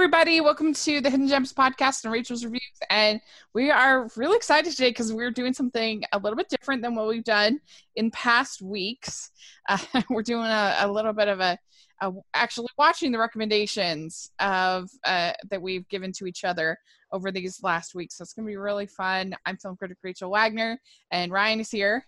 everybody. Welcome to the Hidden Gems podcast and Rachel's Reviews. And we are really excited today because we're doing something a little bit different than what we've done in past weeks. Uh, we're doing a, a, little bit of a, a, actually watching the recommendations of uh, that we've given to each other over these last weeks. So it's going to be really fun. I'm film critic Rachel Wagner, and Ryan is here.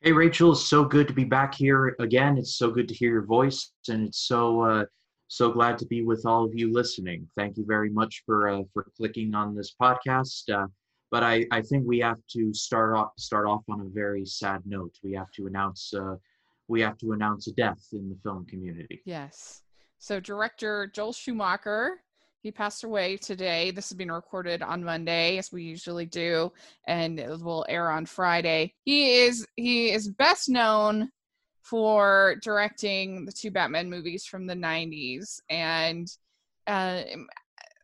Hey, Rachel, it's so good to be back here again. It's so good to hear your voice, and it's so uh, so glad to be with all of you listening. Thank you very much for uh, for clicking on this podcast. Uh, but I, I think we have to start off start off on a very sad note. We have to announce uh, we have to announce a death in the film community. Yes. So director Joel Schumacher, he passed away today. This is being recorded on Monday, as we usually do, and it will air on Friday. He is he is best known for directing the two Batman movies from the 90s. And uh,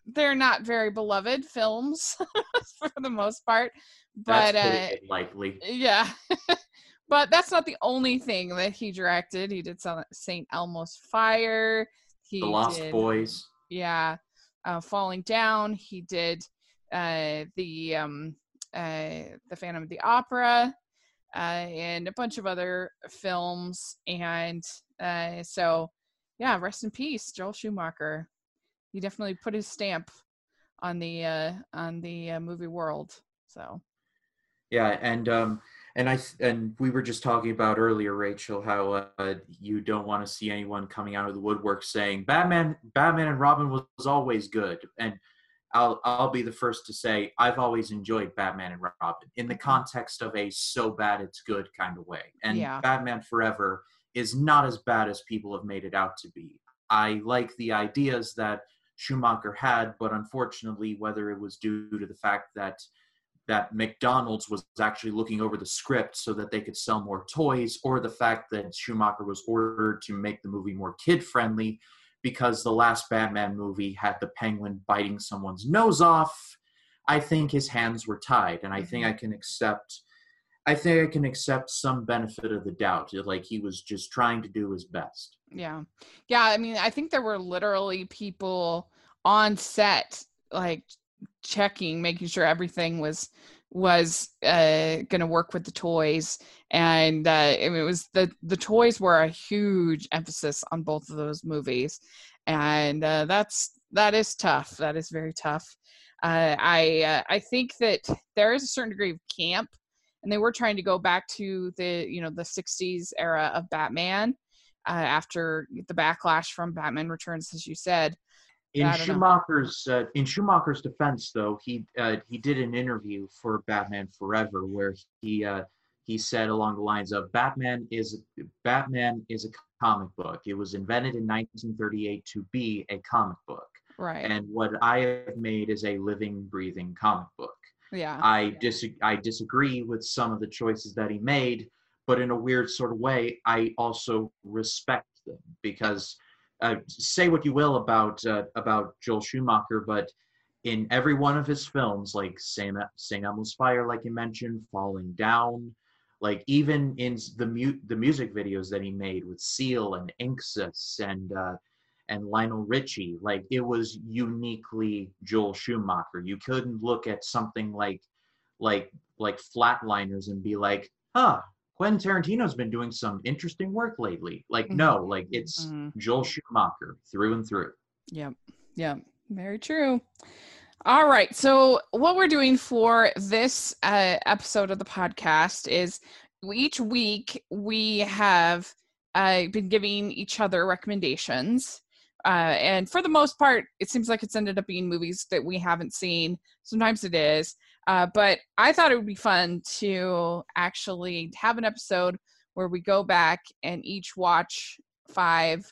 they're not very beloved films for the most part. But uh, likely. Yeah. but that's not the only thing that he directed. He did St. Elmo's Fire. He the Lost did, Boys. Yeah. Uh, Falling Down. He did uh, the um, uh, the Phantom of the Opera uh, and a bunch of other films. And uh, so, yeah, rest in peace, Joel Schumacher. He definitely put his stamp on the uh, on the uh, movie world. So, yeah, and um, and I and we were just talking about earlier, Rachel, how uh, you don't want to see anyone coming out of the woodwork saying Batman, Batman and Robin was, was always good, and I'll I'll be the first to say I've always enjoyed Batman and Robin in the mm-hmm. context of a so bad it's good kind of way. And yeah. Batman Forever is not as bad as people have made it out to be. I like the ideas that Schumacher had, but unfortunately, whether it was due to the fact that that McDonald's was actually looking over the script so that they could sell more toys, or the fact that Schumacher was ordered to make the movie more kid friendly, because the last Batman movie had the penguin biting someone's nose off, I think his hands were tied, and I think mm-hmm. I can accept. I think I can accept some benefit of the doubt. Like he was just trying to do his best. Yeah, yeah. I mean, I think there were literally people on set, like checking, making sure everything was was uh, going to work with the toys, and uh, it was the the toys were a huge emphasis on both of those movies, and uh, that's that is tough. That is very tough. Uh, I uh, I think that there is a certain degree of camp, and they were trying to go back to the you know the '60s era of Batman uh, after the backlash from Batman Returns, as you said in Schumacher's uh, in Schumacher's defense, though, he uh, he did an interview for Batman Forever where he uh, he said along the lines of Batman is Batman is a comic book. It was invented in 1938 to be a comic book. Right. And what I have made is a living, breathing comic book. Yeah. I dis I disagree with some of the choices that he made, but in a weird sort of way, I also respect them because uh, say what you will about uh, about Joel Schumacher, but in every one of his films, like St. Elmo's Fire, like you mentioned, Falling Down, like even in the mu- the music videos that he made with Seal and INXS and uh, and Lionel Richie, like it was uniquely Joel Schumacher. You couldn't look at something like like like Flatliners and be like, huh, Quentin Tarantino's been doing some interesting work lately. Like, mm-hmm. no, like it's mm-hmm. Joel Schumacher through and through. Yep. Yep. Very true. All right. So, what we're doing for this uh, episode of the podcast is each week we have uh, been giving each other recommendations. Uh, and for the most part, it seems like it's ended up being movies that we haven't seen. Sometimes it is. Uh, but I thought it would be fun to actually have an episode where we go back and each watch five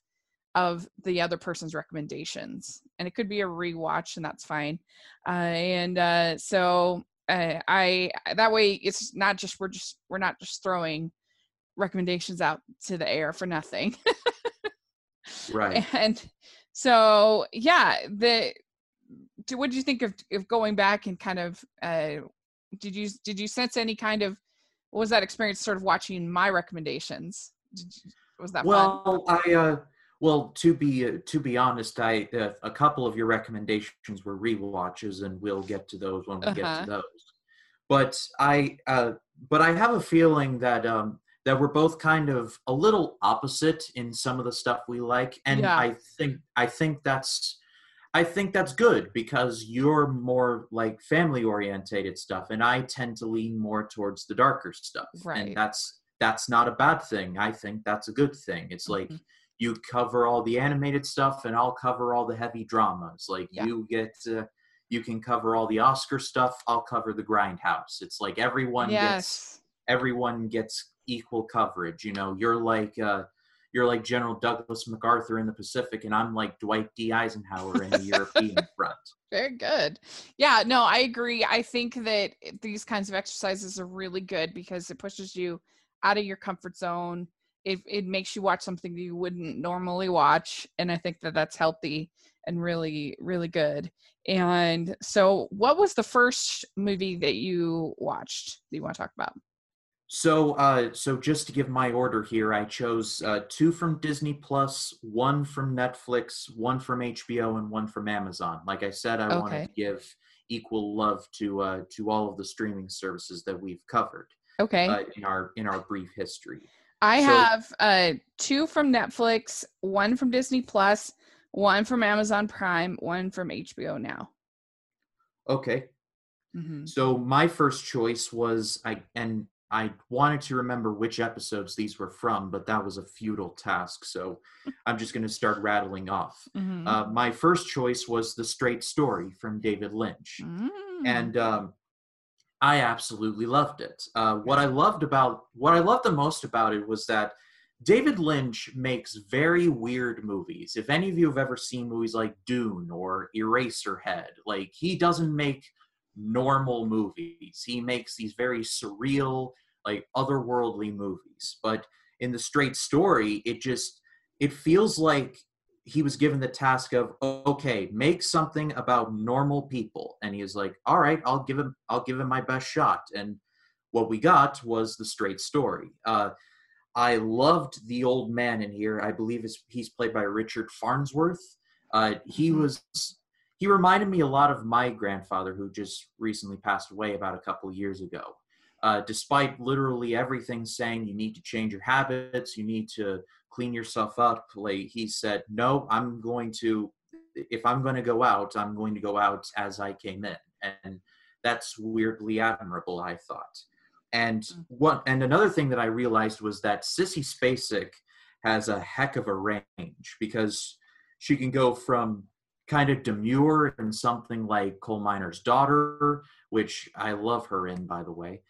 of the other person's recommendations. And it could be a rewatch, and that's fine. Uh, and uh, so uh, I that way it's not just we're just we're not just throwing recommendations out to the air for nothing. right. And so yeah, the what did you think of, of going back and kind of uh, did you did you sense any kind of what was that experience sort of watching my recommendations? You, was that well? Fun? I uh, well, to be uh, to be honest, I uh, a couple of your recommendations were rewatches, and we'll get to those when we uh-huh. get to those. But I uh, but I have a feeling that um, that we're both kind of a little opposite in some of the stuff we like, and yeah. I think I think that's I think that's good because you're more like family orientated stuff and I tend to lean more towards the darker stuff. Right. And that's that's not a bad thing. I think that's a good thing. It's like mm-hmm. you cover all the animated stuff and I'll cover all the heavy dramas. Like yeah. you get uh, you can cover all the Oscar stuff, I'll cover the grindhouse. It's like everyone yes. gets everyone gets equal coverage, you know. You're like uh you're like General Douglas MacArthur in the Pacific, and I'm like Dwight D. Eisenhower in the European front. Very good. Yeah, no, I agree. I think that these kinds of exercises are really good because it pushes you out of your comfort zone. It, it makes you watch something that you wouldn't normally watch. And I think that that's healthy and really, really good. And so, what was the first movie that you watched that you want to talk about? So, uh, so just to give my order here, I chose uh, two from Disney Plus, one from Netflix, one from HBO, and one from Amazon. Like I said, I okay. wanted to give equal love to uh, to all of the streaming services that we've covered. Okay. Uh, in our in our brief history. I so, have uh, two from Netflix, one from Disney Plus, one from Amazon Prime, one from HBO Now. Okay. Mm-hmm. So my first choice was I and I wanted to remember which episodes these were from, but that was a futile task. So I'm just going to start rattling off. Mm-hmm. Uh, my first choice was The Straight Story from David Lynch. Mm. And um, I absolutely loved it. Uh, what I loved about what I loved the most about it was that David Lynch makes very weird movies. If any of you have ever seen movies like Dune or Eraserhead, like he doesn't make normal movies. He makes these very surreal, like otherworldly movies. But in the straight story, it just it feels like he was given the task of okay, make something about normal people, and he was like, all right, I'll give him I'll give him my best shot. And what we got was the straight story. Uh, I loved the old man in here. I believe he's played by Richard Farnsworth. Uh, he mm-hmm. was he reminded me a lot of my grandfather, who just recently passed away about a couple years ago. Uh, despite literally everything saying you need to change your habits, you need to clean yourself up, like he said, no, I'm going to, if I'm going to go out, I'm going to go out as I came in, and that's weirdly admirable, I thought. And mm. what, and another thing that I realized was that Sissy Spacek has a heck of a range because she can go from kind of demure in something like Coal Miner's Daughter, which I love her in, by the way.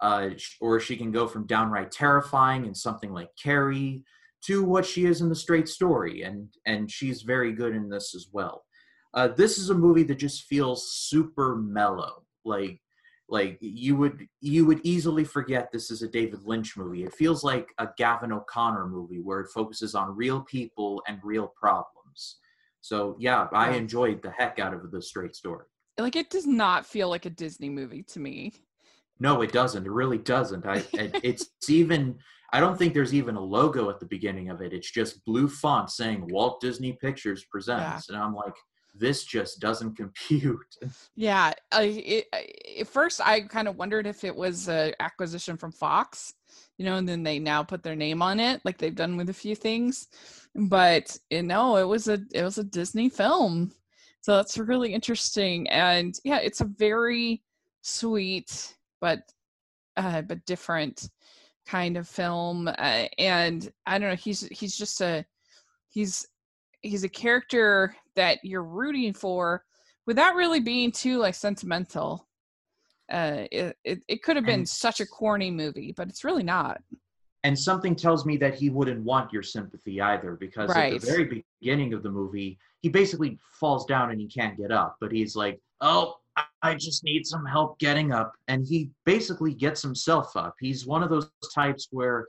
Uh, or she can go from downright terrifying in something like Carrie to what she is in the straight story, and and she's very good in this as well. Uh, this is a movie that just feels super mellow, like like you would you would easily forget this is a David Lynch movie. It feels like a Gavin O'Connor movie where it focuses on real people and real problems. So yeah, I enjoyed the heck out of the straight story. Like it does not feel like a Disney movie to me. No, it doesn't. It really doesn't. I it's even I don't think there's even a logo at the beginning of it. It's just blue font saying Walt Disney Pictures presents, yeah. and I'm like, this just doesn't compute. Yeah, I, it, at first I kind of wondered if it was an acquisition from Fox, you know, and then they now put their name on it, like they've done with a few things but you know it was a it was a disney film. So that's really interesting and yeah it's a very sweet but uh but different kind of film uh, and i don't know he's he's just a he's he's a character that you're rooting for without really being too like sentimental. Uh it it, it could have been such a corny movie but it's really not and something tells me that he wouldn't want your sympathy either because right. at the very beginning of the movie he basically falls down and he can't get up but he's like oh i just need some help getting up. And he basically gets himself up. He's one of those types where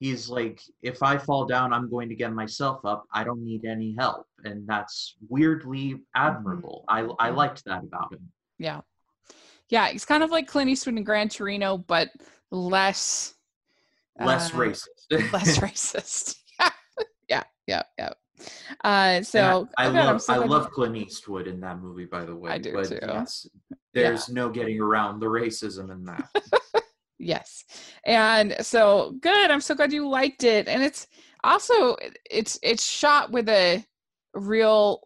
he's like if i fall down i'm going to get myself up. I don't need any help. And that's weirdly admirable. Mm-hmm. i i liked that about him. Yeah. Yeah he's kind of like clint eastwood in gran torino but less less uh, racist less racist yeah yeah yeah yeah Uh, so I, I oh God, love so I love Clint Eastwood in that movie, by the way. I do but too. Yes, there's no getting around the racism in that. Yes. And so good. I'm so glad you liked it. And it's also it's it's shot with a real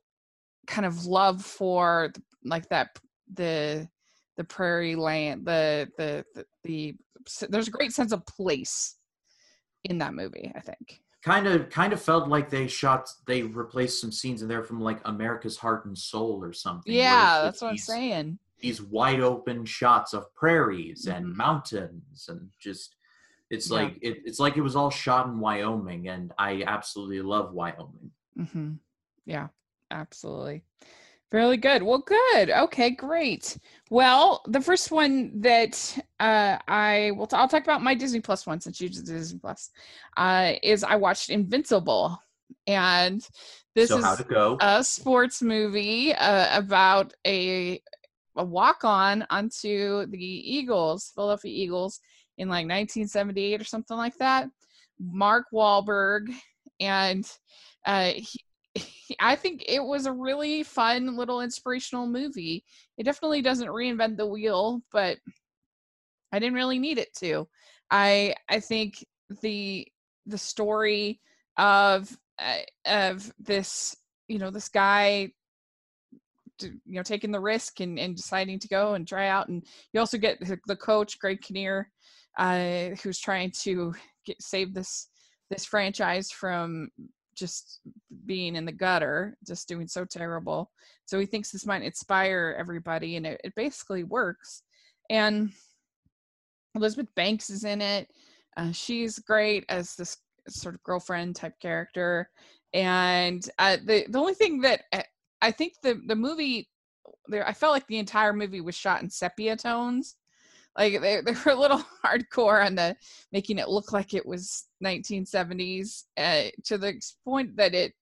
kind of love for like that the the prairie land the the the, the there's a great sense of place in that movie, I think. kind of kind of felt like they shot they replaced some scenes in there from like America's Heart and Soul or something. Yeah, that's what I'm saying. These wide open shots of prairies and Mhm. mountains and just it's Yeah. like it, it's like it was all shot in Wyoming and I absolutely love Wyoming. hmm Yeah, absolutely. Really good. Well, good. Okay, great. Well, the first one that uh, I will, t- I'll talk about my Disney Plus one since you did Disney Plus, uh, is I watched Invincible, and this so is a sports movie uh, about a a walk on onto the Eagles, Philadelphia Eagles, in like 1978 or something like that. Mark Wahlberg, and uh, he, I think it was a really fun little inspirational movie. It definitely doesn't reinvent the wheel, but I didn't really need it to. I I think the the story of uh, of this you know this guy to, you know taking the risk and, and deciding to go and try out and you also get the- coach greg kinnear uh, who's trying to get save this this franchise from just being in the gutter just doing so terrible. So he thinks this might inspire everybody and it, it basically works. And elizabeth banks is in it. Uh, she's great as this sort of girlfriend type character. And uh, the the only thing that uh, I think the the movie there I felt like the entire movie was shot in sepia tones. Like they, they were a little hardcore on the making it look like it was 1970s uh, to the point that it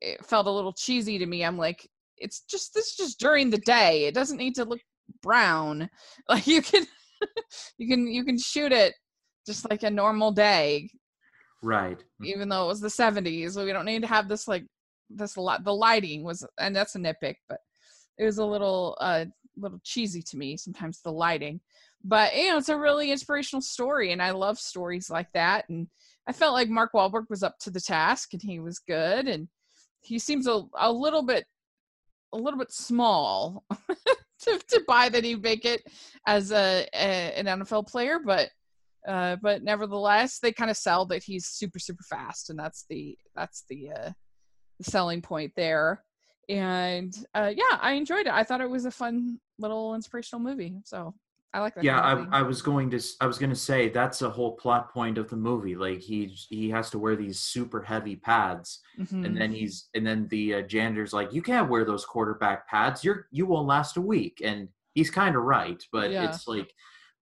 it felt a little cheesy to me. I'm like, it's just this is just during the day. It doesn't need to look brown. Like you can you can you can shoot it just like a normal day Right. even though it was the 70s we don't need to have this like this lot the lighting was and that's a nitpick but it was a little uh little cheesy to me sometimes the lighting but you know it's a really inspirational story and i love stories like that and i felt like mark Wahlberg was up to the task and he was good and he seems a, a little bit a little bit small to, to buy that he'd make it as a, a an nfl player but uh, but nevertheless, they kind of sell that he's super super fast, and that's the that's the uh, the selling point there. And uh, yeah, I enjoyed it. I thought it was a fun little inspirational movie. So I like that. Yeah, kind of I. I was going to I was going to say that's a whole plot point of the movie. Like he he has to wear these super heavy pads, Mhm. and then he's and then the uh, janitor's like, you can't wear those quarterback pads. You're you won't last a week, and he's kind of right. But Yeah. it's like,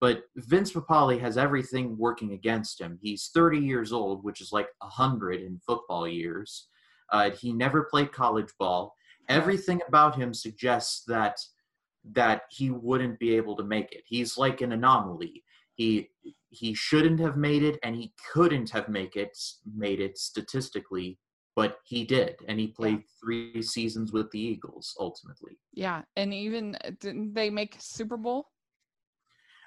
but Vince Papale has everything working against him. He's 30 years old, which is like hundred in football years. Uh, he never played college ball. Everything about him suggests that that he wouldn't be able to make it. He's like an anomaly. He he shouldn't have made it, and he couldn't have make it made it statistically, but he did, and he played three seasons with the Eagles ultimately. yeah, and even uh, didn't they make Super Bowl?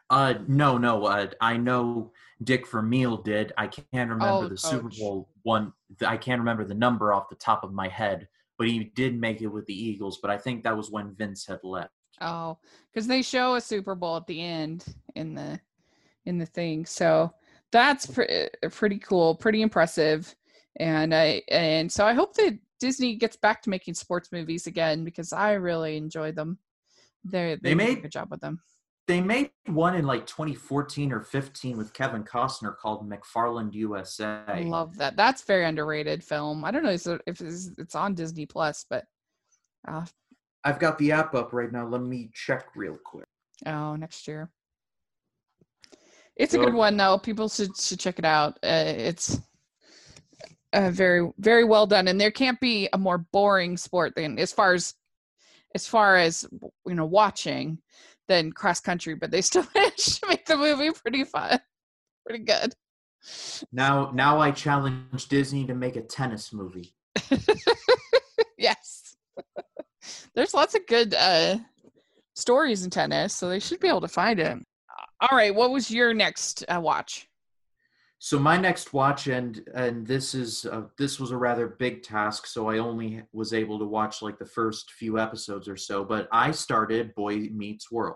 Uh, no, no. Uh, I know Dick Vermeil did. I can't remember Oh, the Super. Bowl one. I can't remember the number off the top of my head, but he did make it with the Eagles. But I think that was when Vince had left. Oh, because they show a Super Bowl at the end in the in the thing. So that's pre- uh, pretty cool, pretty impressive. And I and so I hope that Disney gets back to making sports movies again because I really enjoy them. They're, they They made a good job with them. They made one in like 2014 or 15 with Kevin Costner called McFarland USA. I love that. That's very underrated film. I don't know if it's, on Disney Plus, but uh, I've got the app up right now. Let me check real quick. oh, next year. It's a good one though. People should should check it out. Uh, it's uh, very very well done, and there can't be a more boring sport than as far as as far as you know watching than cross country. But they still managed to make the movie pretty fun, pretty good. Now, now I challenge Disney to make a tennis movie. yes. There's lots of good uh, stories in tennis, so they should be able to find it. All right, what was your next uh, watch? So my next watch, and and this is uh, this was a rather big task, so I only was able to watch like the first few episodes or so. But I started Boy Meets World.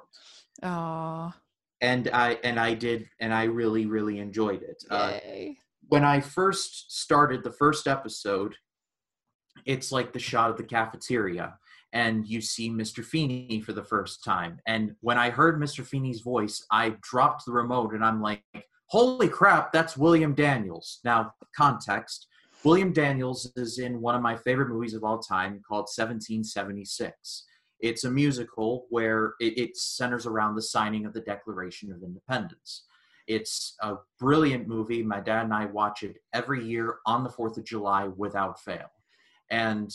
Oh, and I and I did, and I really really enjoyed it. Uh, when I first started the first episode, it's like the shot of the cafeteria and you see Mr. Feeney for the first time. And when I heard Mr. Feeney's voice, I dropped the remote and I'm like, holy crap, that's William Daniels. Now, context William Daniels is in one of my favorite movies of all time called 1776. It's a musical where it, it centers around the signing of the Declaration of Independence. It's a brilliant movie. My dad and I watch it every year on the 4th of July without fail. And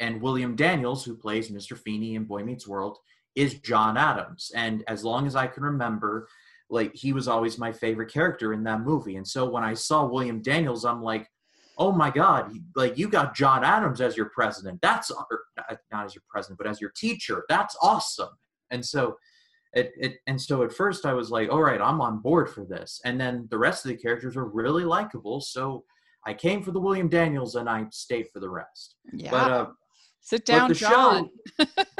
and William Daniels, who plays Mr. Feeney in Boy Meets World, is John Adams. And as long as I can remember, like he was always my favorite character in that movie. And so when I saw William Daniels, I'm like, oh my God, like you got John Adams as your president. That's not as your president, but as your teacher. That's awesome. And so it, it and so at first I was like, all right, I'm on board for this. And then the rest of the characters are really likable. So I came for the William Daniels and I stayed for the rest. Yeah. But uh, sit down, John. Show,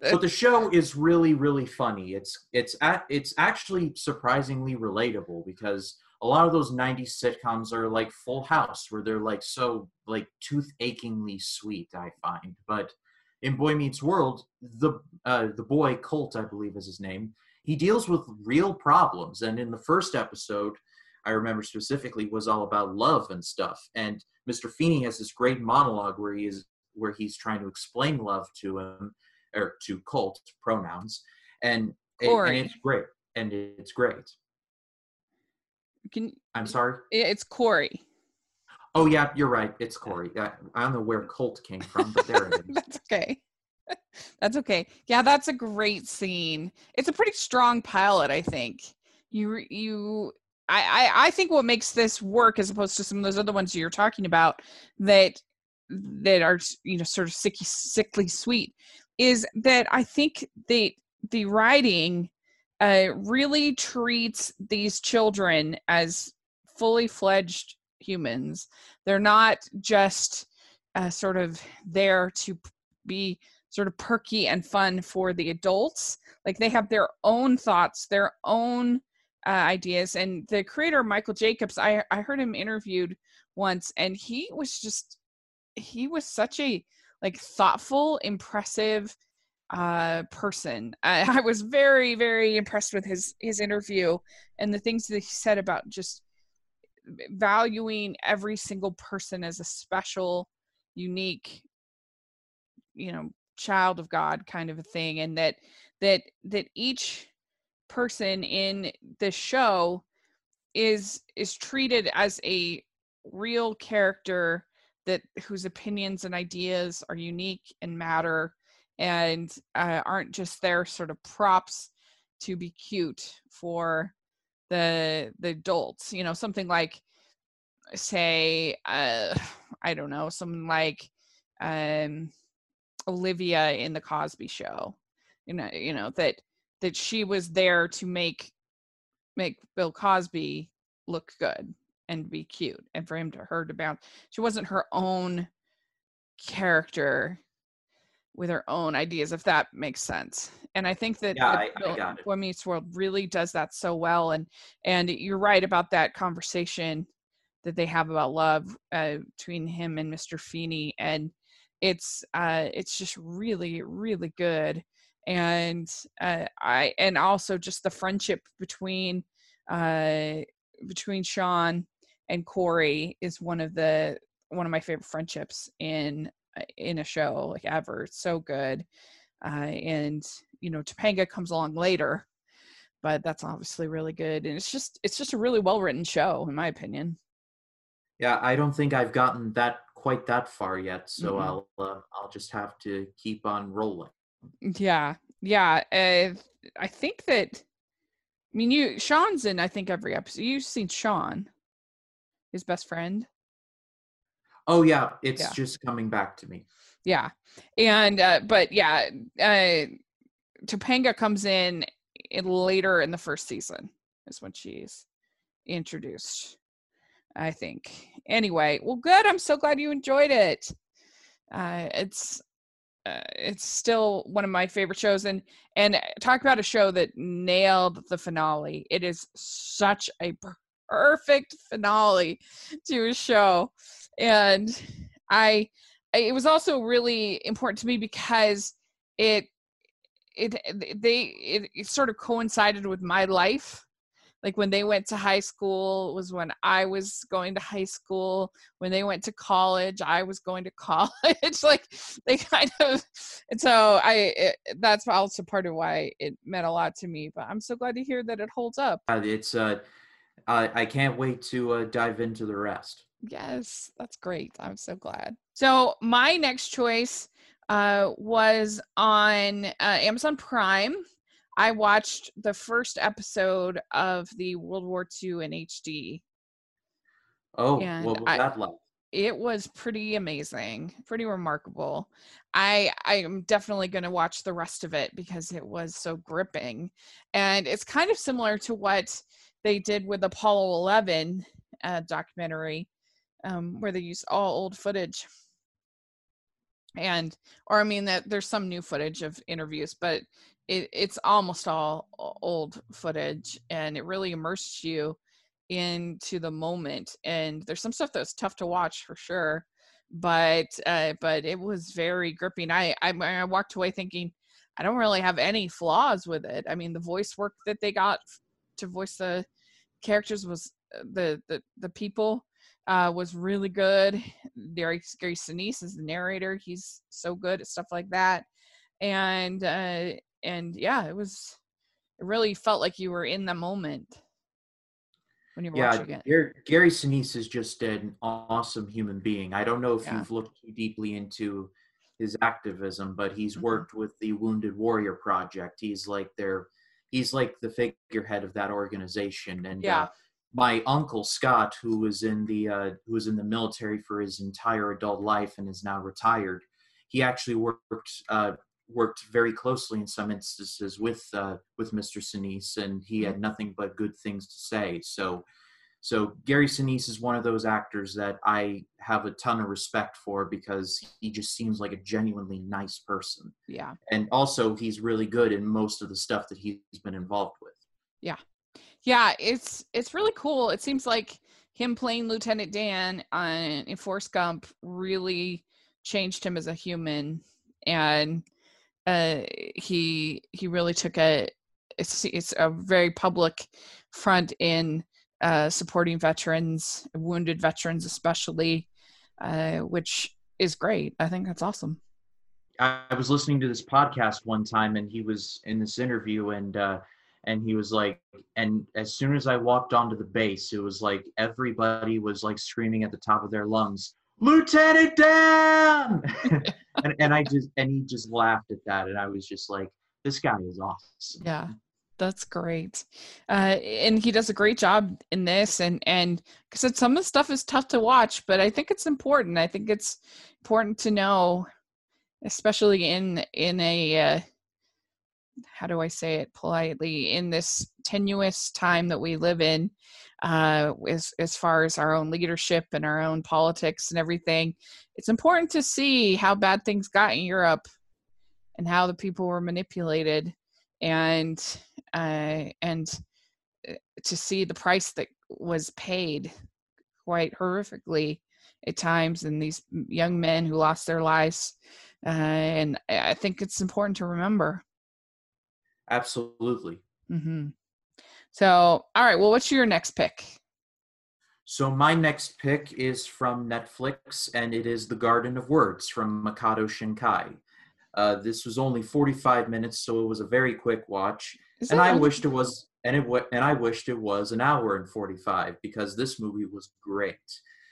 but the show is really really funny. It's it's at, it's actually surprisingly relatable because a lot of those 90s sitcoms are like Full House where they're like so like tooth achingly sweet, I find. But in Boy Meets World, the uh, the boy Colt, I believe is his name, he deals with real problems. And in the first episode, I remember specifically was all about love and stuff. And Mr. Feeney has this great monologue where he is where he's trying to explain love to him or to Colt pronouns, and, and it's great. And it's great. Can I'm sorry. It's Corey. Oh yeah, you're right. It's Corey. I, I don't know where Colt came from, but there it is. that's okay. that's okay. Yeah, that's a great scene. It's a pretty strong pilot, I think. You you I, I, I think what makes this work as opposed to some of those other ones you're talking about that that are you know sort of sickly, sickly sweet is that I think the the writing uh, really treats these children as fully fledged humans. They're not just uh, sort of there to be sort of perky and fun for the adults. Like they have their own thoughts, their own uh, ideas. And the creator, Michael Jacobs, I, I heard him interviewed once, and he was just, he was such a like thoughtful, impressive uh, person. I, I was very, very impressed with his his interview and the things that he said about just valuing every single person as a special, unique, you know, child of God kind of a thing, and that that that each person in the show is is treated as a real character that whose opinions and ideas are unique and matter and uh, aren't just their sort of props to be cute for the the adults you know something like say uh i don't know something like um olivia in the cosby show you know you know that that she was there to make make bill cosby look good and be cute and for him to her to bounce she wasn't her own character with her own ideas, if that makes sense. And I think that, yeah, I, I. Boy Meets World really does that so well. And and you're right about that conversation that they have about love uh, between him and Mr. Feeney, and it's uh, it's just really really good. And uh, I and also just the friendship between uh, between Sean and Corey is one of the one of my favorite friendships in in a show like ever. It's so good. Uh, and you know, Topanga comes along later, but that's obviously really good. And it's just it's just a really well written show, in my opinion. Yeah, I don't think I've gotten that quite that far yet, so mm-hmm. I'll uh, I'll just have to keep on rolling. Yeah, yeah. Uh, I think that. I mean, you Sean's in. I think every episode. You've seen Sean, his best friend. Oh yeah, it's Yeah. just coming back to me. Yeah. And uh but yeah, uh Topanga comes in, in later in the first season is when she's introduced. I think. Anyway, well good. I'm so glad you enjoyed it. Uh it's uh, it's still one of my favorite shows and and talk about a show that nailed the finale. It is such a perfect finale to a show. And I it was also really important to me because it it they it, it sort of coincided with my life. Like when they went to high school was when i was going to high school. When they went to college i was going to college. Like they kind of and so i it, that's also part of why it meant a lot to me but i'm so glad to hear that it holds up. It's uh, I I can't wait to uh, dive into the rest. Yes, that's great. I'm so glad. So my next choice uh, was on uh, Amazon Prime. I watched the first episode of the World War II in HD. Oh, And what was I- that like? It was pretty amazing, pretty remarkable. I I am definitely going to watch the rest of it because it was so gripping, and it's kind of similar to what they did with Apollo 11 uh, documentary, um, where they used all old footage. And, or I mean that there's some new footage of interviews, but it, it's almost all old footage, and it really immersed you into the moment. And there's some stuff that's tough to watch for sure but uh but it was very gripping. I i, I walked away thinking i don't really have any flaws with it. I mean the voice work that they got to voice the characters was uh, the the the people uh was really good gary gary sinise is the narrator he's so good at stuff like that and uh and yeah it was it really felt like you were in the moment when you're Yeah, watching it Gary, Gary Sinise is just an awesome human being. I don't know if Yeah. you've looked too deeply into his activism, but he's Mhm. worked with the Wounded Warrior Project. He's like their, he's like the figurehead of that organization. And Yeah. uh, my uncle Scott, who was in the uh, who was in the military for his entire adult life and is now retired, he actually worked uh, worked very closely in some instances with uh, with Mr. Sinise, and he had nothing but good things to say. So, so Gary Sinise is one of those actors that I have a ton of respect for because he just seems like a genuinely nice person, yeah. And also he's really good in most of the stuff that he's been involved with. yeah. Yeah, it's it's really cool. It seems like him playing lieutenant dan on in forrest gump really changed him as a human. And uh he he really took a it's it's a very public front in uh supporting veterans wounded veterans especially uh which is great. I think that's awesome. I, was listening to this podcast one time, and he was in this interview, and uh, and he was like, and as soon as I walked onto the base, it was like everybody was like screaming at the top of their lungs, Lieutenant Dan, and and I just and he just laughed at that, and I was just like, this guy is awesome. Yeah, that's great. Uh, and he does a great job in this. And and because some of the stuff is tough to watch, but I think it's important. I think it's important to know, especially in in a uh, how do I say it politely in this tenuous time that we live in, uh, as as far as our own leadership and our own politics and everything. It's important to see how bad things got in Europe and how the people were manipulated and uh, and uh, to see the price that was paid quite horrifically at times and these young men who lost their lives uh, and i think it's important to remember Absolutely. hmm so all right well what's your next pick So my next pick is from Netflix, and it is The Garden of Words from Makoto Shinkai. Uh, this was only 45 minutes, so it was a very quick watch. Is and I only- wished it was, and it wa- and I wished it was an hour and 45 because this movie was great.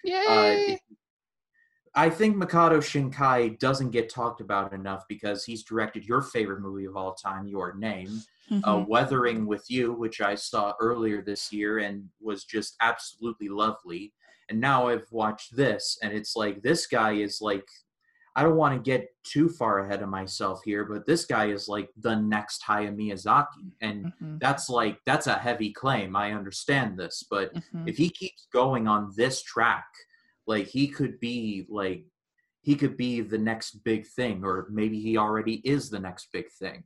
Uh, yay it- I think Makoto Shinkai doesn't get talked about enough because he's directed your favorite movie of all time, Your Name, Mhm. uh, Weathering with You, which I saw earlier this year and was just absolutely lovely. And now I've watched this, and it's like this guy is like, I don't want to get too far ahead of myself here, but this guy is like the next Hayao Miyazaki, and Mhm. that's like that's a heavy claim. I understand this, but Mhm. if he keeps going on this track, like he could be like he could be the next big thing, or maybe he already is the next big thing.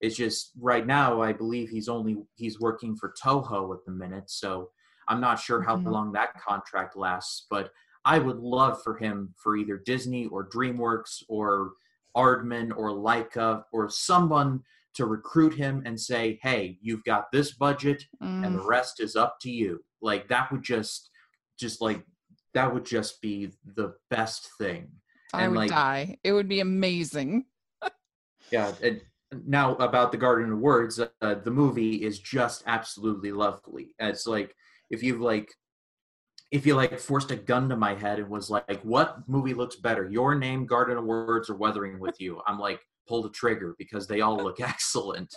It's just right now, I believe he's only he's working for Toho at the minute, so I'm not sure how Mhm. long that contract lasts, but I would love for him for either Disney or DreamWorks or Aardman or Laika or someone to recruit him and say, "Hey, you've got this budget, and Mm, the rest is up to you." Like that would just, just like that would just be the best thing. I and, would like- die. It would be amazing. Yeah. And now about the Garden of Words, uh, the movie is just absolutely lovely. It's like if you've like if you like forced a gun to my head and was like, what movie looks better, Your Name, Garden of Words, or Weathering with You? I'm like, pull the trigger because they all look excellent.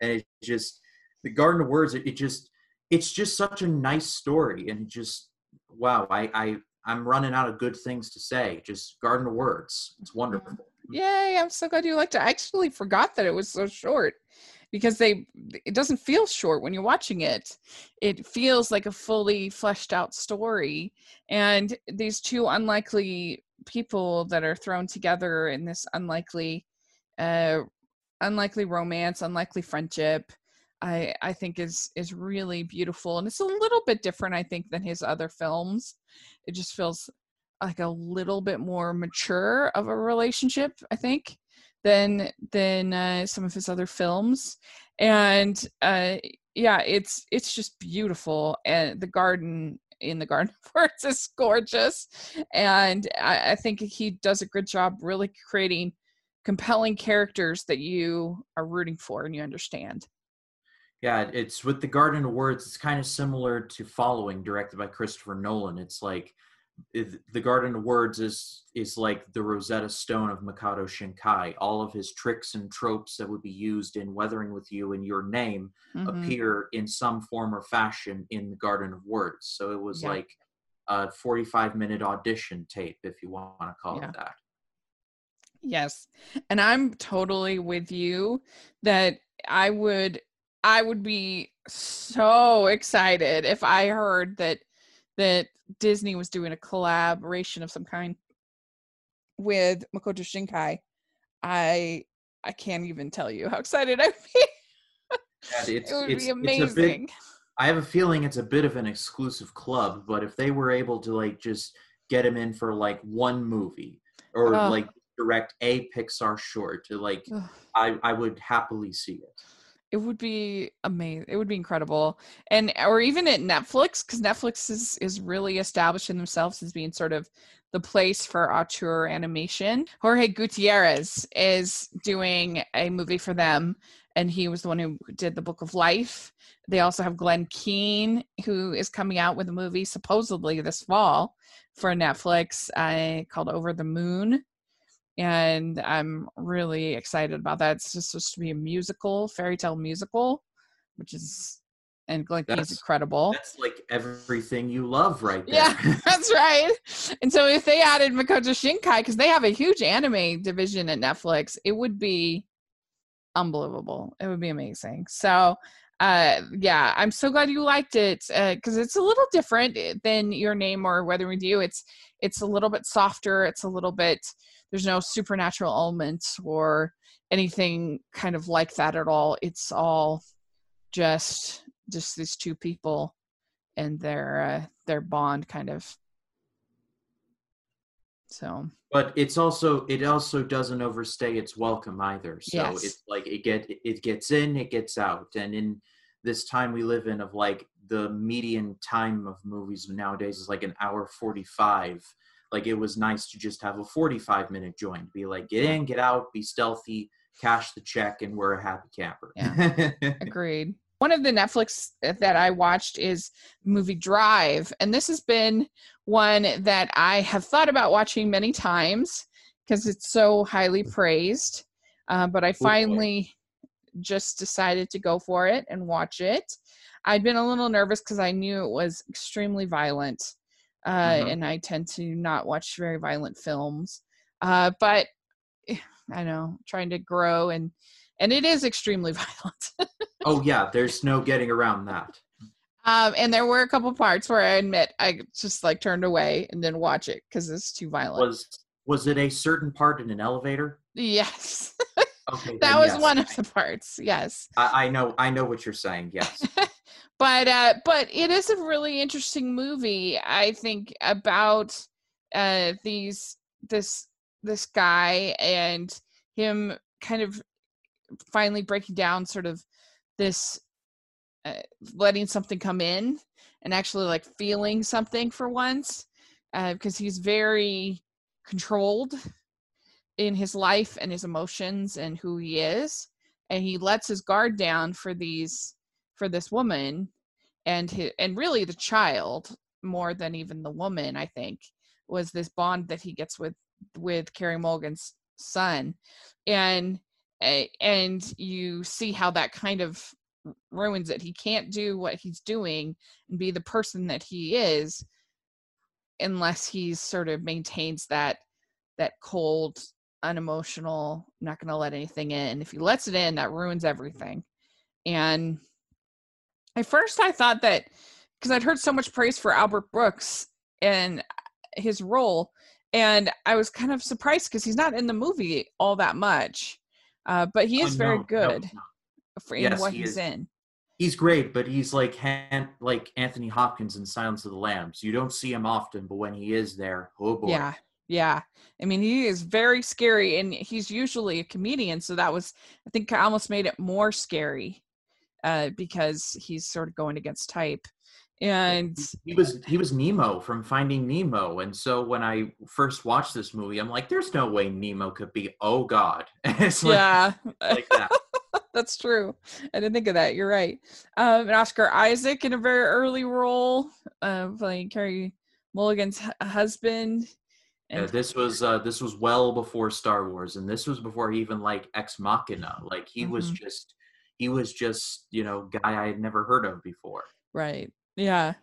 And it just the Garden of Words, it, it just it's just such a nice story and just wow, I I I'm running out of good things to say. Just Garden of Words, it's wonderful. Yay, I'm so glad you liked it. I actually forgot that it was so short because they it doesn't feel short when you're watching it. It feels like a fully fleshed out story and these two unlikely people that are thrown together in this unlikely uh unlikely romance, unlikely friendship. I I think is is really beautiful and it's a little bit different I think than his other films. It just feels like a little bit more mature of a relationship i think than than uh, some of his other films and uh yeah it's it's just beautiful and the garden in the garden of words is gorgeous and I, I think he does a good job really creating compelling characters that you are rooting for and you understand Yeah, it's with the Garden of Words. It's kind of similar to Following, directed by Christopher Nolan. It's like the Garden of Words is is like the Rosetta Stone of Makoto Shinkai. All of his tricks and tropes that would be used in Weathering with You and Your Name Mhm. appear in some form or fashion in the Garden of Words. So it was Yeah. like a 45 minute audition tape, if you want to call Yeah. it that. Yes. And I'm totally with you that I would I would be so excited if I heard that that Disney was doing a collaboration of some kind with Makoto Shinkai. I I can't even tell you how excited I'd be. Yeah, it's, it would it's, be it's a bit amazing. I have a feeling it's a bit of an exclusive club, but if they were able to like just get him in for like one movie or like direct a Pixar short to like. I I would happily see it. It would be amazing. It would be incredible, and or even at Netflix, because Netflix is is really establishing themselves as being sort of the place for auteur animation. Jorge Gutierrez is doing a movie for them, and he was the one who did the Book of Life. They also have Glenn Keane, who is coming out with a movie supposedly this fall for Netflix uh, called Over the Moon and I'm really excited about that. It's just supposed to be a musical, fairy tale musical, which is and Keane's That's- incredible. That's like everything you love right there. Yeah, that's right. And so if they added Makoto Shinkai, because they have a huge anime division at Netflix, it would be unbelievable. It would be amazing. So uh yeah i'm so glad you liked it because it's a little different eh, than your name or whether with you it's it's a little bit softer it's a little bit there's no supernatural elements or anything kind of like that at all. It's all just just these two people and their uh, their bond kind of. So. But it's also it also doesn't overstay its welcome either. So Yes. it's like it get it gets in it gets out. And in this time we live in of like the median time of movies nowadays is like an hour 45 like it was nice to just have a 45 minute joint be like get in get out be stealthy cash the check and we're a happy camper agreed one of the Netflix that I watched is movie Drive, and this has been one that I have thought about watching many times because it's so highly praised. Uh, but I finally just decided to go for it and watch it. I'd been a little nervous because I knew it was extremely violent, uh, mm-hmm. and I tend to not watch very violent films. Uh, but eh, I know, trying to grow and and it is extremely violent. oh yeah, there's no getting around that. Um, and there were a couple parts where I admit I just like turned away and didn't watch it because it's too violent. Was was it a certain part in an elevator? Yes. Okay, that was yes. one of the parts. Yes. I, I know. I know what you're saying. Yes. but uh, but it is a really interesting movie. I think about uh, these this this guy and him kind of finally breaking down sort of this uh, letting something come in and actually like feeling something for once because uh, he's very controlled in his life and his emotions and who he is and he lets his guard down for these for this woman and his, and really the child more than even the woman i think was this bond that he gets with with Carey Mulligan's son. And eh, and you see how that kind of ruins it. He can't do what he's doing and be the person that he is unless he sort of maintains that that cold unemotional not going to let anything in. If he lets it in that ruins everything. And at first i thought that because i'd heard so much praise for albert brooks and his role and i was kind of surprised because he's not in the movie all that much uh, but he is oh, very good no, for yes, what he he's is. in he's great but he's like like anthony hopkins in silence of the lambs you don't see him often but when he is there oh boy yeah yeah. I mean, he is very scary and he's usually a comedian. So that was, I think, I almost made it more scary uh, because he's sort of going against type. And he was he was Nemo from Finding Nemo, and so when I first watched this movie, I'm like, "There's no way Nemo could be oh God." it's like, yeah, like that. That's true. I didn't think of that. You're right. Um, and Oscar Isaac in a very early role, uh, playing Carey Mulligan's husband. Yeah, this was uh, this was well before Star Wars, and this was before even like Ex Machina. Like he mm-hmm. was just he was just you know guy I had never heard of before. Right. Yeah.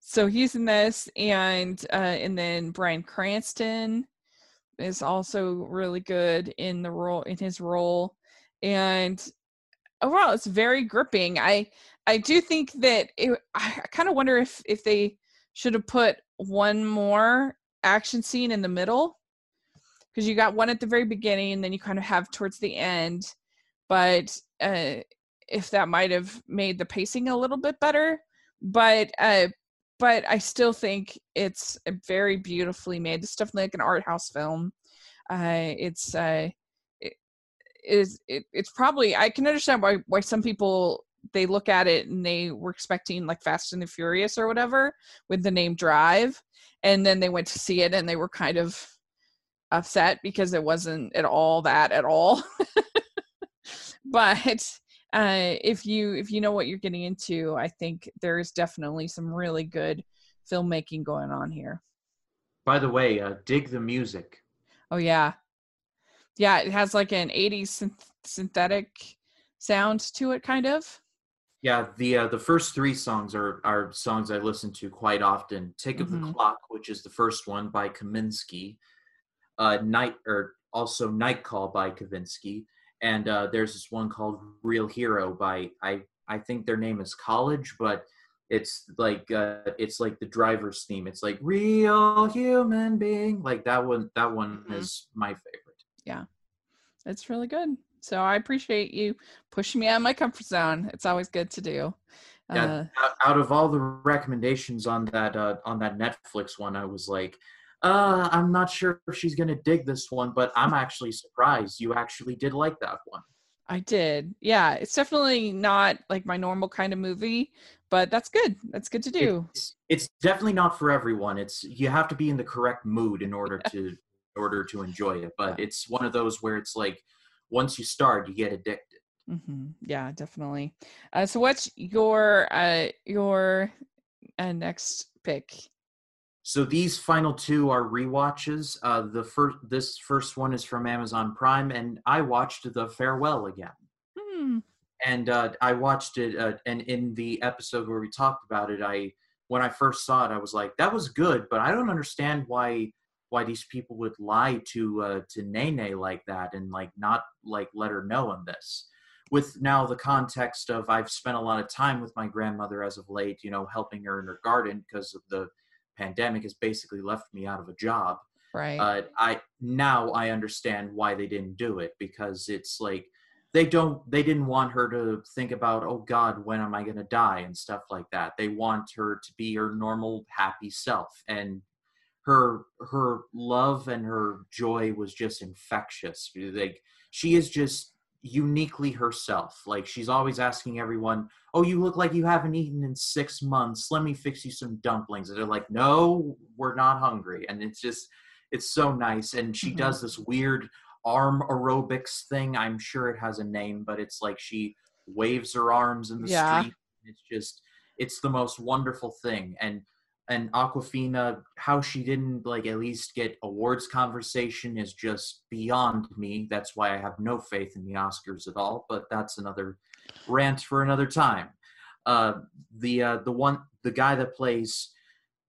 So he's in this, and uh, and then Bryan Cranston is also really good in the role in his role, and overall it's very gripping. I I do think that it, I kind of wonder if if they should have put one more action scene in the middle because you got one at the very beginning and then you kind of have towards the end but uh, if that might have made the pacing a little bit better but uh, but i still think it's very beautifully made it's definitely like an art house film uh, it's uh, it is it, it's probably i can understand why why some people they look at it and they were expecting like Fast and the Furious or whatever with the name Drive, and then they went to see it and they were kind of upset because it wasn't at all that at all. but uh, if you if you know what you're getting into, I think there is definitely some really good filmmaking going on here. By the way, uh, dig the music. Oh yeah, yeah. It has like an '80s synth- synthetic sound to it, kind of. Yeah, the uh, the first three songs are are songs I listen to quite often. Tick of mm-hmm. the Clock, which is the first one by Kavinsky. Uh, Night or also Night Call by Kavinsky, and uh, there's this one called Real Hero by I I think their name is College, but it's like uh, it's like the driver's theme. It's like real human being. Like that one. That one mm-hmm. is my favorite. Yeah, it's really good. So I appreciate you pushing me out of my comfort zone. It's always good to do. Yeah, uh, out of all the recommendations on that uh, on that Netflix one, I was like, uh, I'm not sure if she's gonna dig this one, but I'm actually surprised you actually did like that one. I did. Yeah, it's definitely not like my normal kind of movie, but that's good. That's good to do. It's, it's definitely not for everyone. It's you have to be in the correct mood in order to in order to enjoy it. But it's one of those where it's like once you start, you get addicted. Mm-hmm. Yeah, definitely. Uh, so, what's your uh, your uh, next pick? So these final two are re-watches. Uh, the first, this first one is from Amazon Prime, and I watched The Farewell again. Hmm. And uh, I watched it, uh, and in the episode where we talked about it, I when I first saw it, I was like, "That was good," but I don't understand why why these people would lie to uh, to Nai Nai like that and like not like let her know on this. With now the context of I've spent a lot of time with my grandmother as of late, you know, helping her in her garden because of the pandemic has basically left me out of a job. Right. Uh, I now I understand why they didn't do it because it's like they don't they didn't want her to think about oh god when am i going to die and stuff like that they want her to be her normal happy self and her her love and her joy was just infectious like she is just uniquely herself. Like she's always asking everyone oh you look like you haven't eaten in six months. Let me fix you some dumplings. And they're like no we're not hungry. And it's just it's so nice. And she mm-hmm. does this weird arm aerobics thing. I'm sure it has a name but it's like she waves her arms in the yeah. street. It's just it's the most wonderful thing. And and Awkwafina, how she didn't like at least get awards conversation is just beyond me. That's why I have no faith in the Oscars at all. But that's another rant for another time. Uh, the uh, the one the guy that plays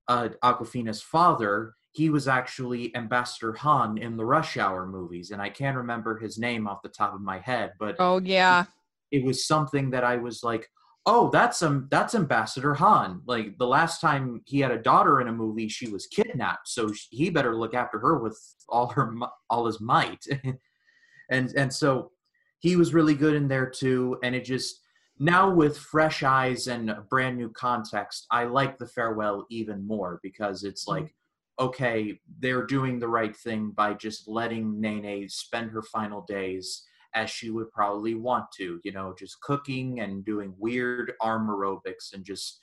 uh, Awkwafina's father, he was actually Ambassador Han in the Rush Hour movies, and I can't remember his name off the top of my head. But oh yeah, it was something that I was like, oh that's um that's ambassador han like the last time he had a daughter in a movie she was kidnapped so he better look after her with all her all his might and and so he was really good in there too and it just now with fresh eyes and a brand new context i like the farewell even more because it's mm-hmm. like okay they're doing the right thing by just letting Nai Nai spend her final days as she would probably want to, you know, just cooking and doing weird arm aerobics and just,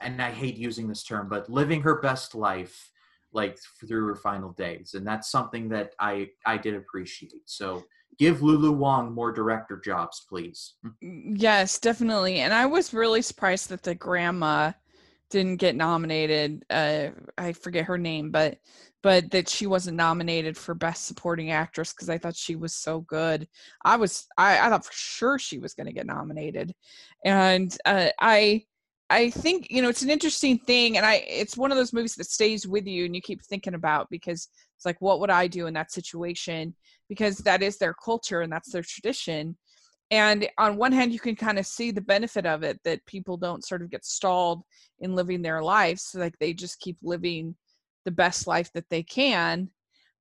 and I hate using this term, but living her best life like through her final days. And that's something that I, I did appreciate. So give Lulu Wang more director jobs, please. Mm, yes, definitely. And I was really surprised that the grandma didn't get nominated. Uh, I forget her name, but but that she wasn't nominated for best supporting actress because I thought she was so good. I was I, I thought for sure she was going to get nominated, and uh, I I think you know it's an interesting thing, and I it's one of those movies that stays with you and you keep thinking about because it's like what would I do in that situation because that is their culture and that's their tradition. And on one hand, you can kind of see the benefit of it that people don't sort of get stalled in living their lives. So like they just keep living the best life that they can.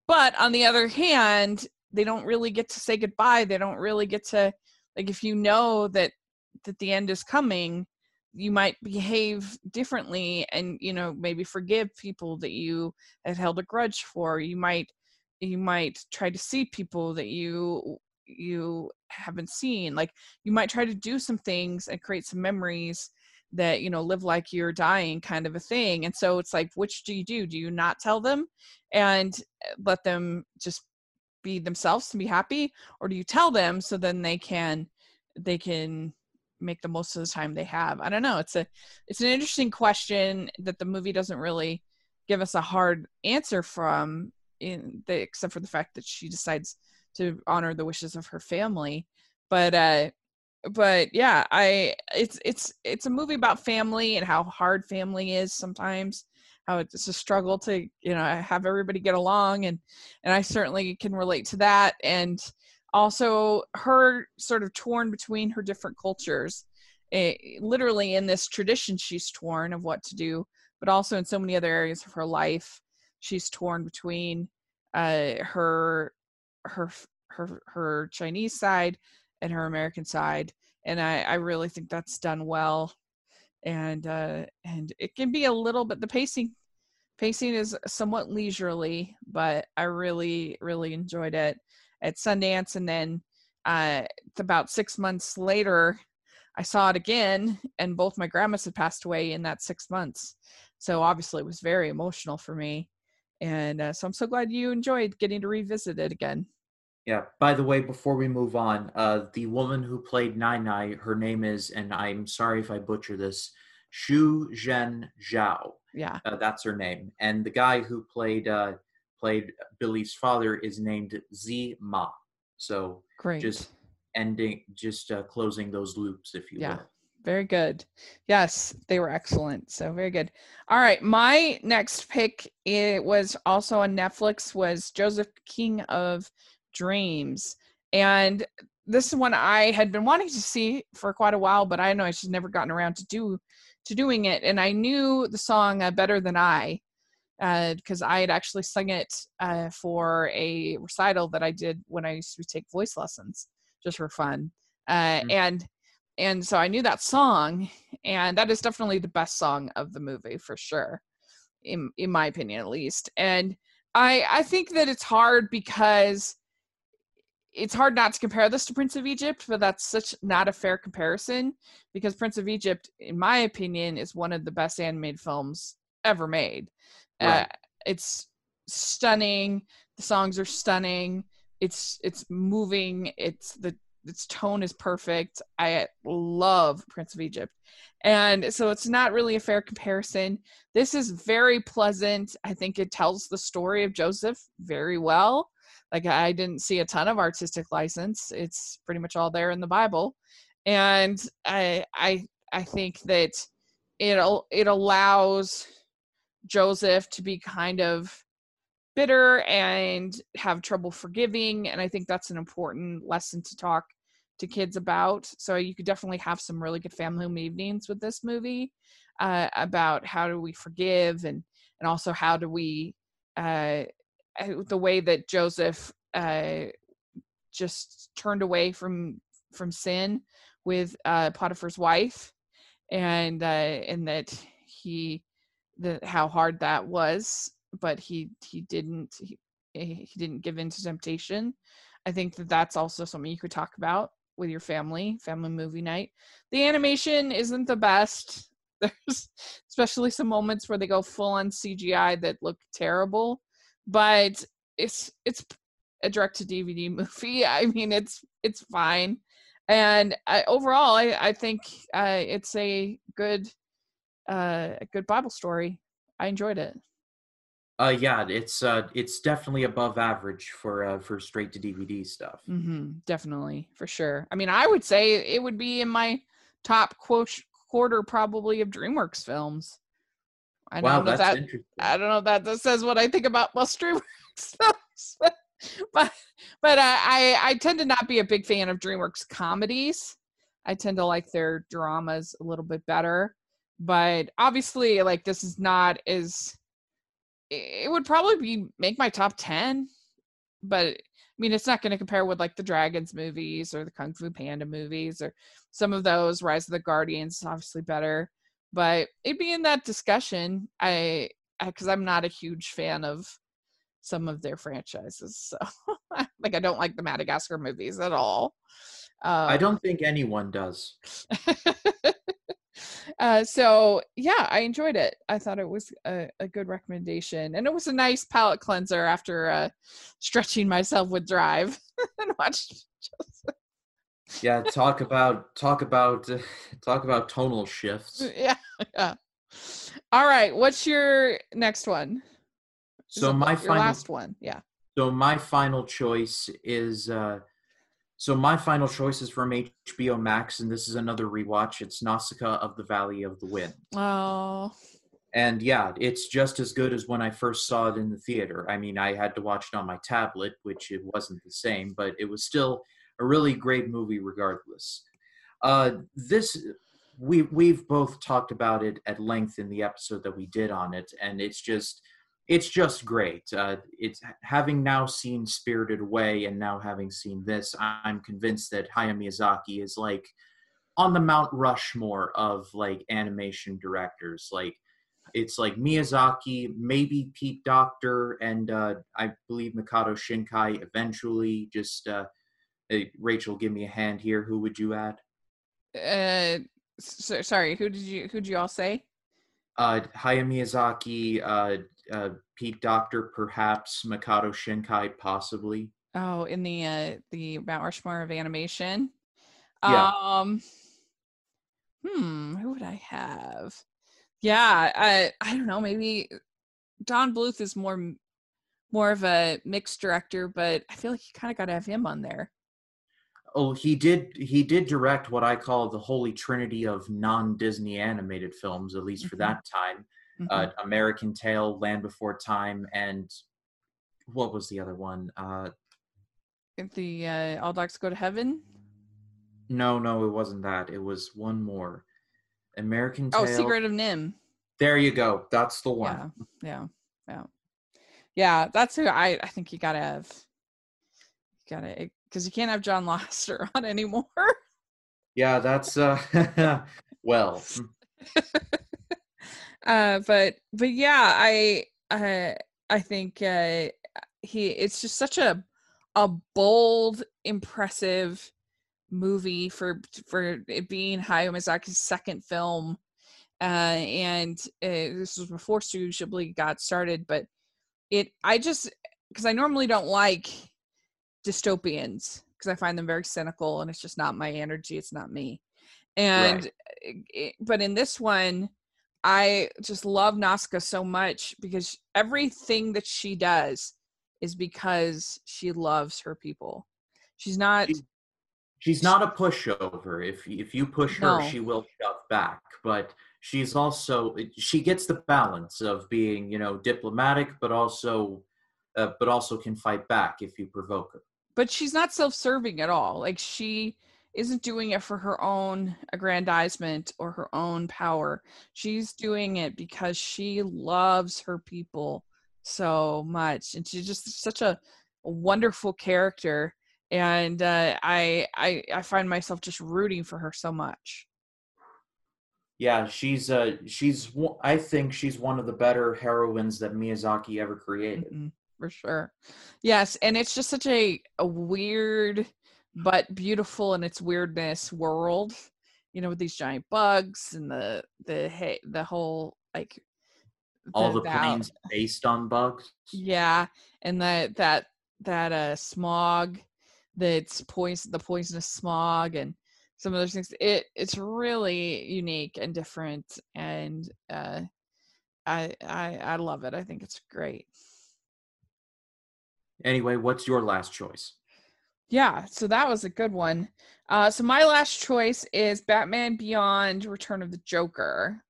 But on the other hand, they don't really get to say goodbye. They don't really get to like if you know that that the end is coming, you might behave differently and you know maybe forgive people that you had held a grudge for. You might you might try to see people that you you haven't seen like you might try to do some things and create some memories that you know live like you're dying kind of a thing and so it's like which do you do? Do you not tell them and eh, let them just be themselves and be happy? Or do you tell them so then they can they can make the most of the time they have? I don't know it's a it's an interesting question that the movie doesn't really give us a hard answer from in the except for the fact that she decides to honor the wishes of her family but uh but yeah i it's it's it's a movie about family and how hard family is sometimes how it's a struggle to you know have everybody get along and and i certainly can relate to that and also her sort of torn between her different cultures it, eh, literally in this tradition she's torn of what to do but also in so many other areas of her life she's torn between uh her her her her chinese side and her American side, and I, I really think that's done well. And uh, and it can be a little bit the pacing pacing is somewhat leisurely, but I really really enjoyed it at Sundance, and then uh, about six months later, I saw it again, and both my grandmas had passed away in that six months. So obviously, it was very emotional for me, and uh, so I'm so glad you enjoyed getting to revisit it again. Yeah. By the way, before we move on, uh, the woman who played Nai Nai, her name is, and I'm sorry if I butcher this, Xu Zhen Zhao. Yeah. Uh, that's her name. And the guy who played uh, played Billi's father is named Tzi Ma. So Great. just ending, just uh, closing those loops, if you Yeah. will. Very good. Yes, they were excellent. So very good. All right, my next pick it was also on Netflix was Joseph King of Dreams. And this is one I had been wanting to see for quite a while, but I know I just never gotten around to do to doing it. And I knew the song uh, better than I because I had actually sung it uh, for a recital that I did when I used to take voice lessons just for fun. Uh, Mm. And and so I knew that song, and that is definitely the best song of the movie for sure, in in my opinion at least. And I I think that it's hard because it's hard not to compare this to Prince of Egypt, but that's such not a fair comparison because Prince of Egypt, in my opinion, is one of the best animated films ever made. Uh, it's stunning. The songs are stunning. It's it's moving. It's the its tone is perfect. I love Prince of Egypt. And so it's not really a fair comparison. This is very pleasant. I think it tells the story of Joseph very well. Like I didn't see a ton of artistic license. It's pretty much all there in the Bible. And I I I think that it it allows Joseph to be kind of bitter and have trouble forgiving and i think that's an important lesson to talk to kids about so you could definitely have some really good family home evenings with this movie uh, about how do we forgive and and also how do we uh, the way that joseph uh, just turned away from from sin with uh, potiphar's wife and uh, and that he the how hard that was but he he didn't he, he didn't give in to temptation. I think that that's also something you could talk about with your family family movie night. The animation isn't the best. There's especially some moments where they go full on cgi that look terrible but it's it's a direct to dvd movie i mean it's it's fine and I, overall i i think uh, it's a good uh, a good bible story i enjoyed it Uh, yeah, it's uh, it's definitely above average for uh, for straight to DVD stuff. Mm-hmm, definitely, for sure. I mean, I would say it would be in my top quote quarter probably of DreamWorks films. I wow, don't know if that's that interesting. I don't know if that, that says what I think about most DreamWorks but but, uh, I I tend to not be a big fan of DreamWorks comedies. I tend to like their dramas a little bit better, but obviously, like this is not as it would probably be make my top 10 but i mean it's not going to compare with like the dragons movies or the kung fu panda movies or some of those. Rise of the guardians is obviously better but it'd be in that discussion i because i'm not a huge fan of some of their franchises so like i don't like the madagascar movies at all um, I don't think anyone does. uh, so yeah, I enjoyed it. I thought it was a, a good recommendation, and it was a nice palate cleanser after uh, stretching myself with Drive and watched. Yeah, talk about talk about uh, talk about tonal shifts. Yeah, yeah. All right, what's your next one? So my final last one, yeah. so my final choice is uh so my final choice is from HBO Max and this is another rewatch. It's Nausicaa of the Valley of the Wind. Oh, And yeah, it's just as good as when I first saw it in the theater. I mean, I had to watch it on my tablet, which it wasn't the same, but it was still a really great movie regardless. Uh, this we we've both talked about it at length in the episode that we did on it, and it's just it's just great. Uh, it's having now seen Spirited Away and now having seen this, I'm convinced that Hayao Miyazaki is like on the Mount Rushmore of like animation directors. Like it's like Miyazaki, maybe Pete Docter, and uh, I believe Makoto Shinkai eventually. Just uh, hey, Rachel, give me a hand here. Who would you add? uh, so, sorry. Who did you? Who'd you all say? Uh, Hayao Miyazaki, uh, uh, Pete Docter, perhaps Makoto Shinkai, possibly. Oh, in the uh the Mount Rushmore of animation. Yeah. Um hmm, who would I have? Yeah, I I don't know, maybe Don Bluth is more more of a mixed director, but I feel like you kind of got to have him on there. Oh, he did. He did direct what I call the holy trinity of non-Disney animated films, at least for Mhm. that time. Mhm. Uh, American Tail, Land Before Time, and what was the other one? Uh, the uh, All Dogs Go to Heaven. no, no, it wasn't that. It was one more. American Tail. Oh, Secret of NIMH. There you go. That's the one. Yeah, yeah, yeah, yeah. That's who I I think you gotta have. You gotta because you can't have John Lasseter on anymore. Yeah, that's uh. well, uh, but but yeah, I I I think uh, he it's just such a a bold, impressive movie for for it being Hayao Miyazaki's second film. Uh, and uh, this was before Studio Ghibli got started, but it I just because I normally don't like dystopians because I find them very cynical and it's just not my energy. It's not me. And it, but in this one, I just love Nausicaa so much because everything that she does is because she loves her people. She's not. She- she's not a pushover. If if you push her, No. she will shove back. But she's also she gets the balance of being you know diplomatic, but also uh, but also can fight back if you provoke her. But she's not self-serving at all like she isn't doing it for her own aggrandizement or her own power. She's doing it because she loves her people so much and she's just such a, a wonderful character and uh, I, I i find myself just rooting for her so much. Yeah, she's uh she's I think she's one of the better heroines that Miyazaki ever created. Mhm, for sure yes and it's just such a, a weird but beautiful in its weirdness world you know with these giant bugs and the the hey the whole like All the that- planes based on bugs. yeah and that that that uh smog that's poison the poisonous smog and some of those things it it's really unique and different and uh i i i love it i think it's great Anyway, what's your last choice? Yeah, so that was a good one. Uh, so my last choice is Batman Beyond: Return of the Joker,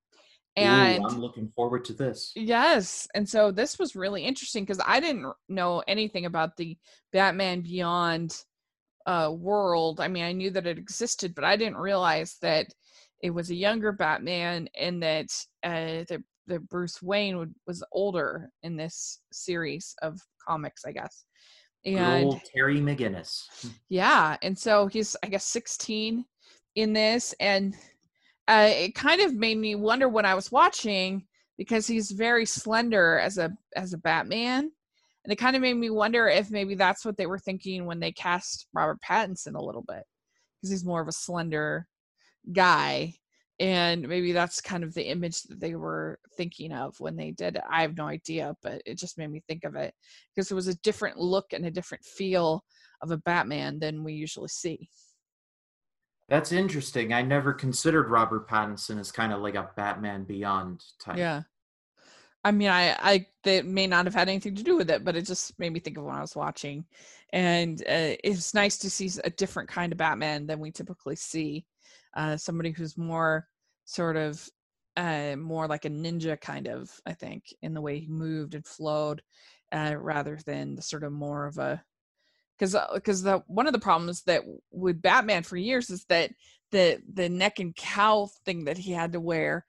and Ooh, I'm looking forward to this. yes, and so this was really interesting because I didn't know anything about the Batman Beyond uh, world. I mean, I knew that it existed, but I didn't realize that it was a younger Batman and that uh, that that Bruce Wayne would, was older in this series of comics, I guess. And old Terry McGinnis. yeah, and so he's I guess 16 in this, and uh, it kind of made me wonder when I was watching because he's very slender as a as a Batman, and it kind of made me wonder if maybe that's what they were thinking when they cast Robert Pattinson a little bit because he's more of a slender guy, and maybe that's kind of the image that they were thinking of when they did it. I have no idea, but it just made me think of it because it was a different look and a different feel of a Batman than we usually see. That's interesting. I never considered Robert Pattinson as kind of like a Batman Beyond type. Yeah. I mean, I, I, that may not have had anything to do with it, but it just made me think of when I was watching, and uh, it's nice to see a different kind of Batman than we typically see. Uh, somebody who's more sort of, uh, more like a ninja kind of, I think, in the way he moved and flowed, uh, rather than the sort of more of a, because because the one of the problems that with Batman for years is that the the neck and cowl thing that he had to wear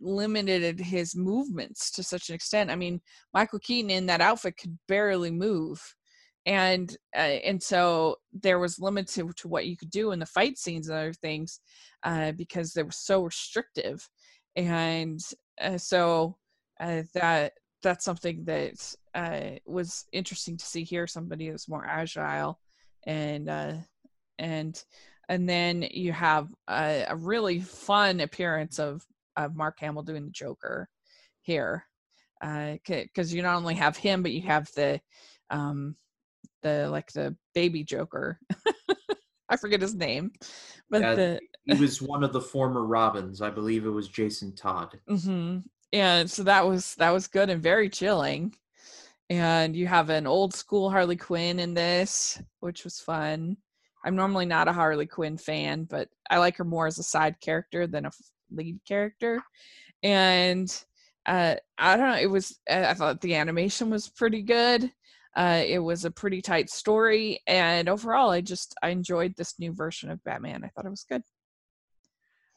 limited his movements to such an extent. I mean, Michael Keaton in that outfit could barely move, and uh, and so there was limit to, what you could do in the fight scenes and other things uh, because they were so restrictive, and uh, so uh, that that's something that uh, was interesting to see here. Somebody who's more agile, and uh, and and then you have a, a really fun appearance of of Mark Hamill doing the Joker here, because you not only have him, but you have the um, the like the baby Joker. I forget his name, but Yeah, the he was one of the former Robins. I believe it was Jason Todd. hmm And so that was that was good and very chilling. And you have an old school Harley Quinn in this, which was fun. I'm normally not a Harley Quinn fan, but I like her more as a side character than a lead character. And uh, I don't know, it was I thought the animation was pretty good. Uh, it was a pretty tight story, and overall, I just I enjoyed this new version of Batman. I thought it was good.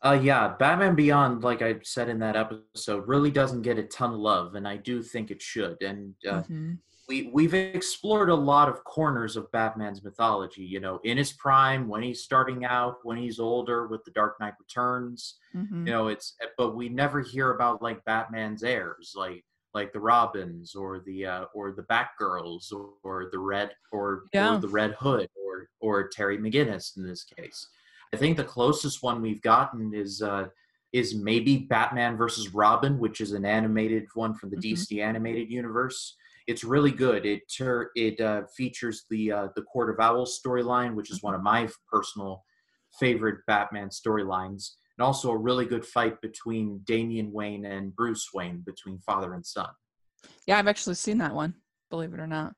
Uh, yeah, Batman Beyond, like I said in that episode, really doesn't get a ton of love, and I do think it should. And uh, Mhm. we we've explored a lot of corners of Batman's mythology. You know, in his prime, when he's starting out, when he's older, with the Dark Knight Returns. Mhm. You know, it's but we never hear about like Batman's heirs, like like the Robins or the uh, or the Batgirls or, or the Red or, Yeah. or the Red Hood or or Terry McGinnis in this case. I think the closest one we've gotten is uh, is maybe Batman versus Robin, which is an animated one from the Mhm. DC animated universe. It's really good. It tur- it uh, features the uh, the Court of Owls storyline, which is one of my personal favorite Batman storylines, and also a really good fight between Damian Wayne and Bruce Wayne, between father and son. Yeah, I've actually seen that one, believe it or not.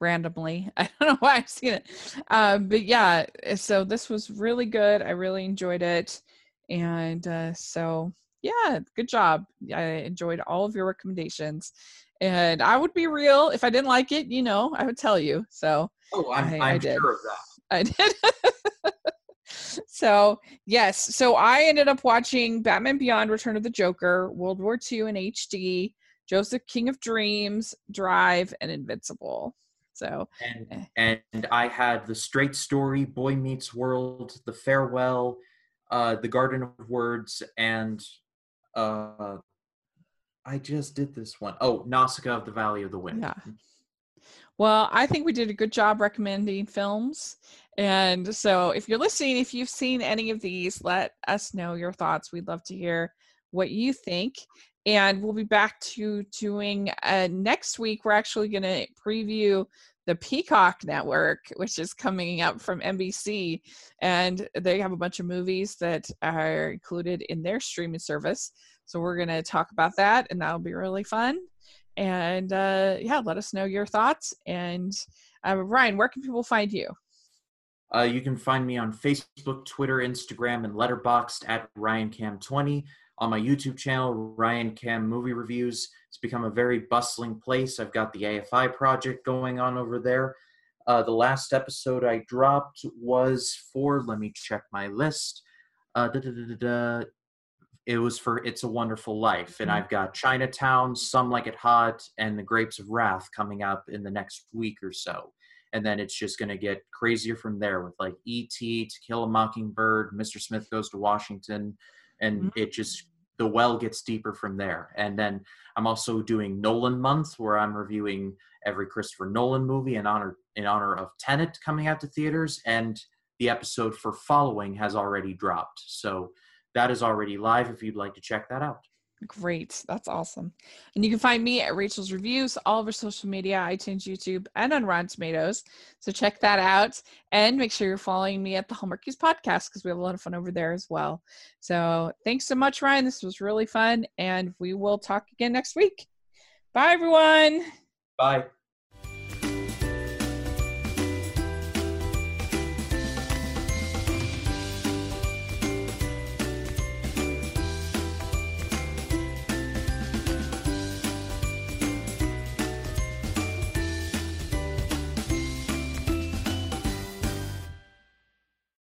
Randomly. I don't know why I've seen it. Um, but yeah, so this was really good. I really enjoyed it. And uh, so, yeah, good job. I enjoyed all of your recommendations. And I would be real. If I didn't like it, you know, I would tell you. So Oh, I'm, I- I I'm did. sure of that. I did. so yes, so I ended up watching Batman Beyond: Return of the Joker, World War II in HD, Joseph King of Dreams, Drive, and Invincible. So and and I had the Straight Story, Boy Meets World, The Farewell, uh, The Garden of Words, and uh, I just did this one. Oh, Nausicaa of the Valley of the Wind. Yeah. Well, I think we did a good job recommending films. And so if you're listening, if you've seen any of these, let us know your thoughts. We'd love to hear what you think. And we'll be back to doing uh, next week. We're actually going to preview the Peacock Network, which is coming up from NBC. And they have a bunch of movies that are included in their streaming service. So we're going to talk about that, and that'll be really fun and uh, yeah, let us know your thoughts. And uh, Ryan, where can people find you? Uh, you can find me on Facebook, Twitter, Instagram, and Letterboxd at RyanCam20. On my YouTube channel, Ryan Cam Movie Reviews. It's become a very bustling place. I've got the AFI project going on over there. Uh, the last episode I dropped was for, let me check my list. Uh, da, da, da. It was for It's a Wonderful Life. And Mhm. I've got Chinatown, Some Like It Hot, and The Grapes of Wrath coming up in the next week or so and then it's just going to get crazier from there with like E.T., To Kill a Mockingbird, Mr. Smith Goes to Washington, and it just the well gets deeper from there. And then I'm also doing Nolan Month, where I'm reviewing every Christopher Nolan movie in honor in honor of Tenet coming out to theaters, and the episode for Following has already dropped, so that is already live. If you'd like to check that out. Great, that's awesome. And you can find me at Rachel's Reviews, all over social media, iTunes, YouTube, and on Rotten Tomatoes. So check that out, and make sure you're following me at the Hallmarkies podcast because we have a lot of fun over there as well. So thanks so much, Ryan. This was really fun, and we will talk again next week. Bye, everyone. Bye.